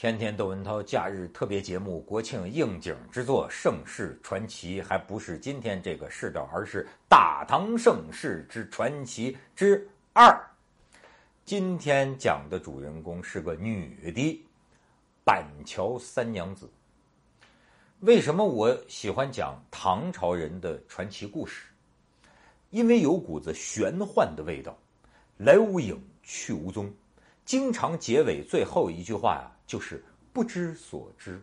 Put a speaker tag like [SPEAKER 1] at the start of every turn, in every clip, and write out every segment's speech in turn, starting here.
[SPEAKER 1] 天天窦文涛假日特别节目，国庆应景之作《盛世传奇》，还不是今天这个世道，而是《大唐盛世之传奇》之二。今天讲的主人公是个女的，板桥三娘子。为什么我喜欢讲唐朝人的传奇故事？因为有股子玄幻的味道，来无影去无踪，经常结尾最后一句话呀。就是不知所知。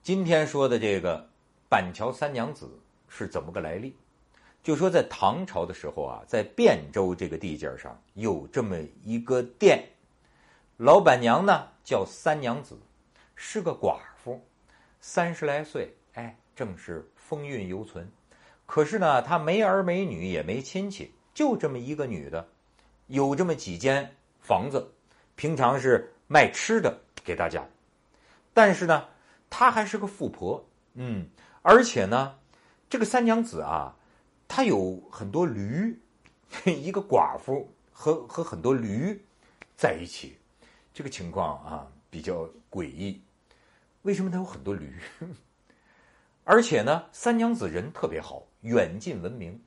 [SPEAKER 1] 今天说的这个板桥三娘子是怎么个来历？就说在唐朝的时候啊，在汴州这个地界上有这么一个店，老板娘呢叫三娘子，是个寡妇，三十来岁，哎，正是风韵犹存。可是呢，她没儿没女，也没亲戚，就这么一个女的，有这么几间房子。平常是卖吃的给大家，但是呢，她还是个富婆，嗯，而且呢，这个三娘子啊，她有很多驴，一个寡妇和和很多驴在一起，这个情况啊比较诡异。为什么她有很多驴？而且呢，三娘子人特别好，远近闻名。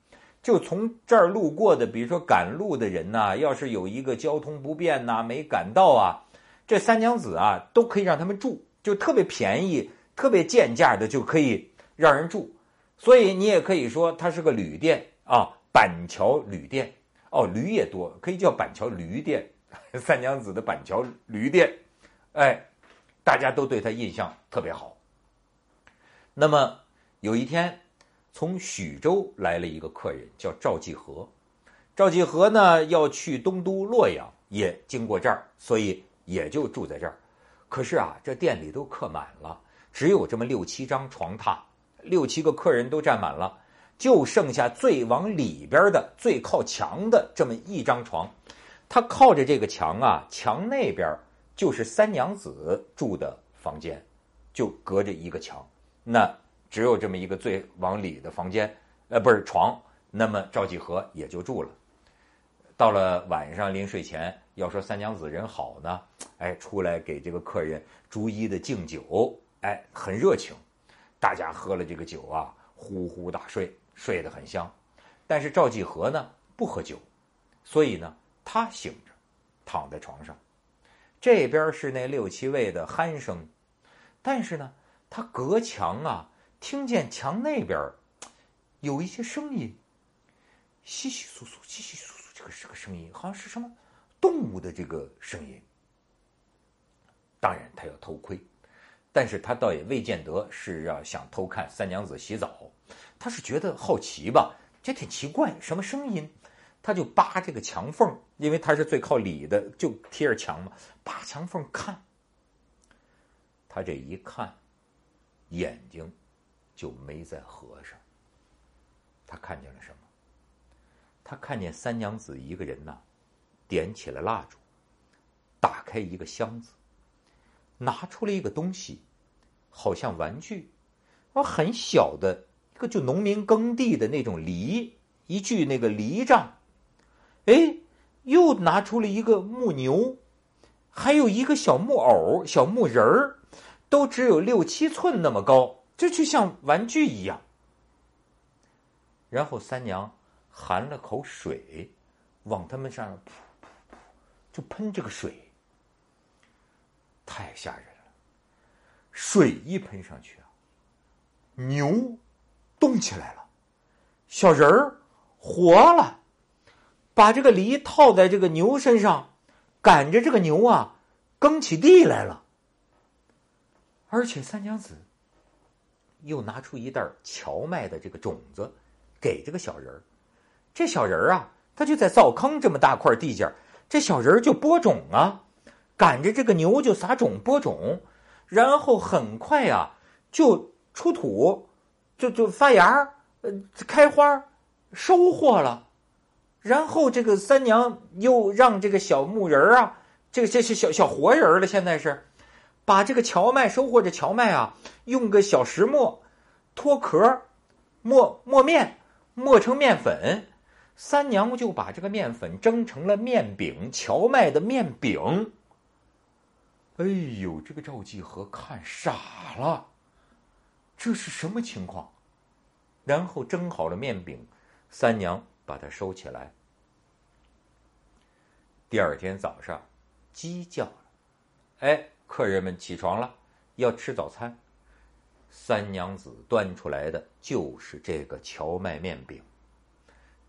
[SPEAKER 1] 就从这儿路过的，比如说赶路的人呐，要是有一个交通不便呐，没赶到啊，这三娘子啊都可以让他们住，就特别便宜、特别贱价的就可以让人住。所以你也可以说它是个旅店啊，板桥旅店哦，驴也多，可以叫板桥驴店。三娘子的板桥驴店，哎，大家都对他印象特别好。那么有一天。从徐州来了一个客人，叫赵继和。赵继和呢要去东都洛阳，也经过这儿，所以也就住在这儿。可是啊，这店里都客满了，只有这么六七张床榻，六七个客人都占满了，就剩下最往里边的、最靠墙的这么一张床。他靠着这个墙啊，墙那边就是三娘子住的房间，就隔着一个墙。那。只有这么一个最往里的房间，呃，不是床，那么赵继和也就住了。到了晚上临睡前，要说三娘子人好呢，哎，出来给这个客人逐一的敬酒，哎，很热情。大家喝了这个酒啊，呼呼大睡，睡得很香。但是赵继和呢不喝酒，所以呢他醒着，躺在床上。这边是那六七位的鼾声，但是呢他隔墙啊。听见墙那边有一些声音，稀稀疏疏，稀稀疏疏，这个是个声音，好像是什么动物的这个声音。当然，他要偷窥，但是他倒也未见得是要想偷看三娘子洗澡，他是觉得好奇吧，这挺奇怪，什么声音？他就扒这个墙缝，因为他是最靠里的，就贴着墙嘛，扒墙缝看。他这一看，眼睛。就没再合上。他看见了什么？他看见三娘子一个人呐，点起了蜡烛，打开一个箱子，拿出了一个东西，好像玩具，啊，很小的一个就农民耕地的那种犁，一具那个犁杖，哎，又拿出了一个木牛，还有一个小木偶、小木人儿，都只有六七寸那么高。这就像玩具一样。然后三娘含了口水，往他们上噗噗噗，就喷这个水，太吓人了。水一喷上去啊，牛动起来了，小人儿活了，把这个犁套在这个牛身上，赶着这个牛啊耕起地来了。而且三娘子。又拿出一袋荞麦的这个种子，给这个小人儿。这小人儿啊，他就在灶坑这么大块地界儿这小人儿就播种啊，赶着这个牛就撒种播种，然后很快呀就出土，就就发芽呃，开花收获了。然后这个三娘又让这个小木人儿啊，这个这是小小活人了，现在是。把这个荞麦收获的荞麦啊，用个小石磨脱壳，磨磨面，磨成面粉。三娘就把这个面粉蒸成了面饼，荞麦的面饼。哎呦，这个赵继和看傻了，这是什么情况？然后蒸好了面饼，三娘把它收起来。第二天早上，鸡叫了，哎，客人们起床了，要吃早餐。三娘子端出来的就是这个荞麦面饼。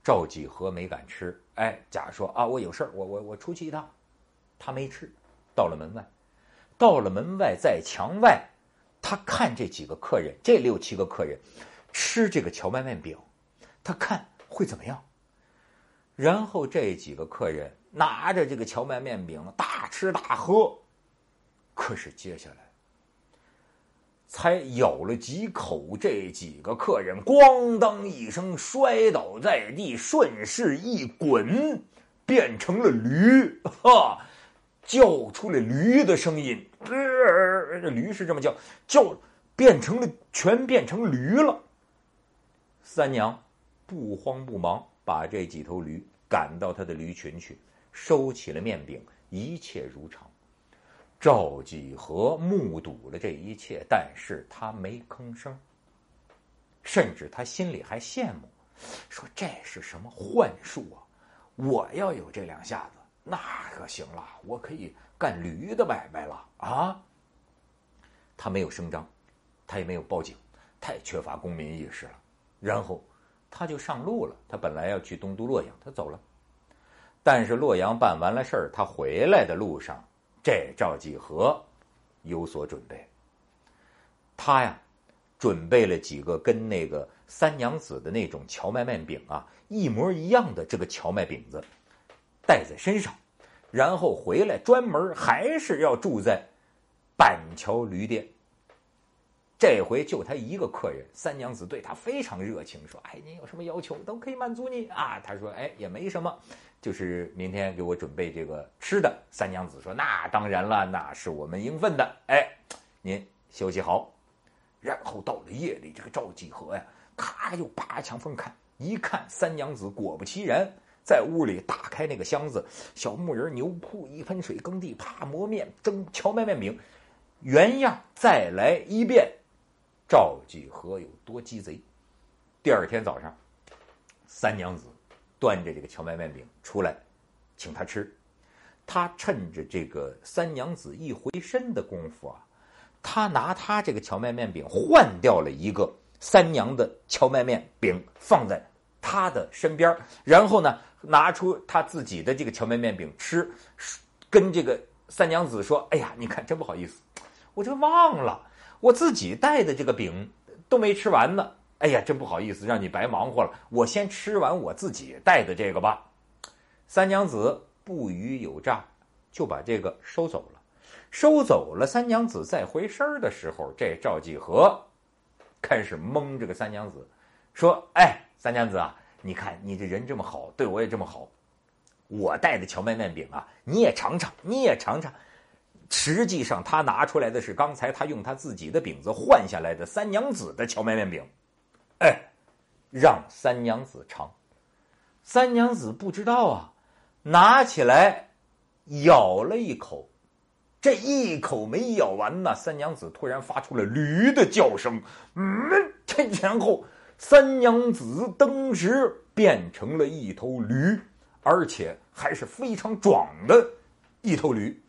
[SPEAKER 1] 赵几何没敢吃，哎，甲说啊，我有事儿，我我我出去一趟，他没吃，到了门外，到了门外，在墙外，他看这几个客人，这六七个客人吃这个荞麦面饼，他看会怎么样？然后这几个客人拿着这个荞麦面饼大吃大喝，可是接下来才咬了几口，这几个客人咣当一声摔倒在地，顺势一滚，变成了驴，哈，叫出了驴的声音，这驴是这么叫，叫变成了全变成驴了。三娘不慌不忙。把这几头驴赶到他的驴群去，收起了面饼，一切如常。赵几何目睹了这一切，但是他没吭声，甚至他心里还羡慕，说这是什么幻术啊！我要有这两下子，那可行了，我可以干驴的买卖了啊！他没有声张，他也没有报警，太缺乏公民意识了。然后。他就上路了。他本来要去东都洛阳，他走了。但是洛阳办完了事儿，他回来的路上，这赵几何有所准备。他呀，准备了几个跟那个三娘子的那种荞麦面饼啊一模一样的这个荞麦饼子，带在身上，然后回来专门还是要住在板桥旅店。这回就他一个客人，三娘子对他非常热情，说：“哎，您有什么要求都可以满足你啊。”他说：“哎，也没什么，就是明天给我准备这个吃的。”三娘子说：“那当然了，那是我们应分的。哎，您休息好。”然后到了夜里，这个赵继和呀，咔又扒墙缝看，一看三娘子果不其然，在屋里打开那个箱子，小木人牛铺一盆水耕地，啪磨面蒸荞麦面饼，原样再来一遍。赵继和有多鸡贼？第二天早上，三娘子端着这个荞麦面饼出来，请他吃。他趁着这个三娘子一回身的功夫啊，他拿他这个荞麦面饼换掉了一个三娘的荞麦面饼，放在他的身边然后呢，拿出他自己的这个荞麦面饼吃，跟这个三娘子说：“哎呀，你看，真不好意思，我这忘了。”我自己带的这个饼都没吃完呢，哎呀，真不好意思，让你白忙活了。我先吃完我自己带的这个吧。三娘子不虞有诈，就把这个收走了。收走了，三娘子再回身的时候，这赵继和开始蒙这个三娘子，说：“哎，三娘子啊，你看你这人这么好，对我也这么好，我带的荞麦面饼啊，你也尝尝，你也尝尝。”实际上，他拿出来的是刚才他用他自己的饼子换下来的三娘子的荞麦面饼，哎，让三娘子尝。三娘子不知道啊，拿起来咬了一口，这一口没咬完呢，三娘子突然发出了驴的叫声，嗯，这然后三娘子登时变成了一头驴，而且还是非常壮的一头驴。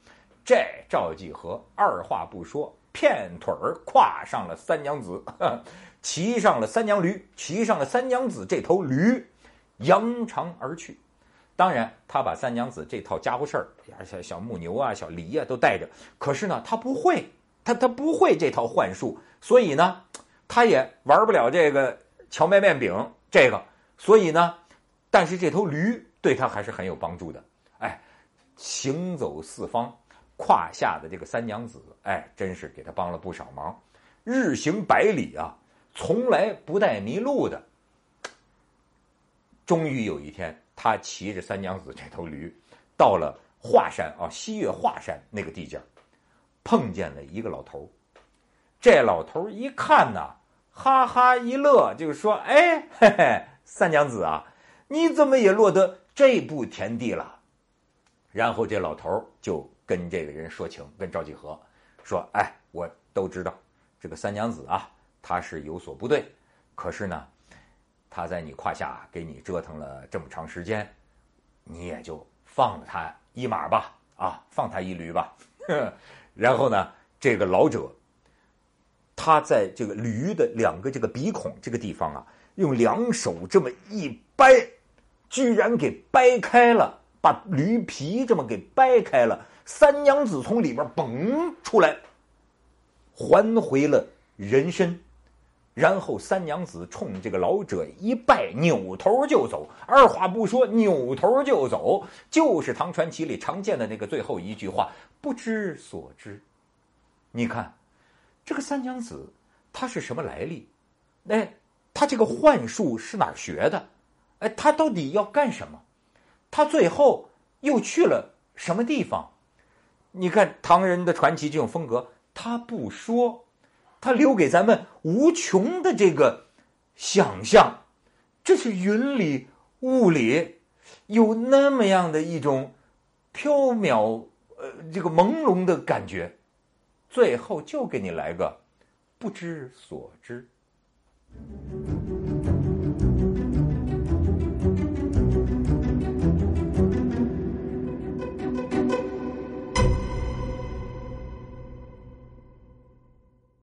[SPEAKER 1] 这赵继和二话不说，片腿儿跨上了三娘子，骑上了三娘驴，骑上了三娘子这头驴，扬长而去。当然，他把三娘子这套家伙事儿，小小木牛啊、小梨啊都带着。可是呢，他不会，他他不会这套幻术，所以呢，他也玩不了这个荞麦面饼这个。所以呢，但是这头驴对他还是很有帮助的。哎，行走四方。胯下的这个三娘子，哎，真是给他帮了不少忙，日行百里啊，从来不带迷路的。终于有一天，他骑着三娘子这头驴，到了华山啊，西岳华山那个地界碰见了一个老头这老头一看呢，哈哈一乐，就说：“哎，嘿嘿，三娘子啊，你怎么也落得这步田地了？”然后这老头就。跟这个人说情，跟赵继和说：“哎，我都知道这个三娘子啊，她是有所不对，可是呢，她在你胯下给你折腾了这么长时间，你也就放了她一马吧，啊，放她一驴吧。然后呢，这个老者，他在这个驴的两个这个鼻孔这个地方啊，用两手这么一掰，居然给掰开了。”把驴皮这么给掰开了，三娘子从里边蹦出来，还回了人身，然后三娘子冲这个老者一拜，扭头就走，二话不说，扭头就走，就是唐传奇里常见的那个最后一句话：“不知所知。”你看，这个三娘子她是什么来历？哎，她这个幻术是哪儿学的？哎，她到底要干什么？他最后又去了什么地方？你看唐人的传奇这种风格，他不说，他留给咱们无穷的这个想象，这是云里雾里，有那么样的一种缥缈呃这个朦胧的感觉，最后就给你来个不知所知。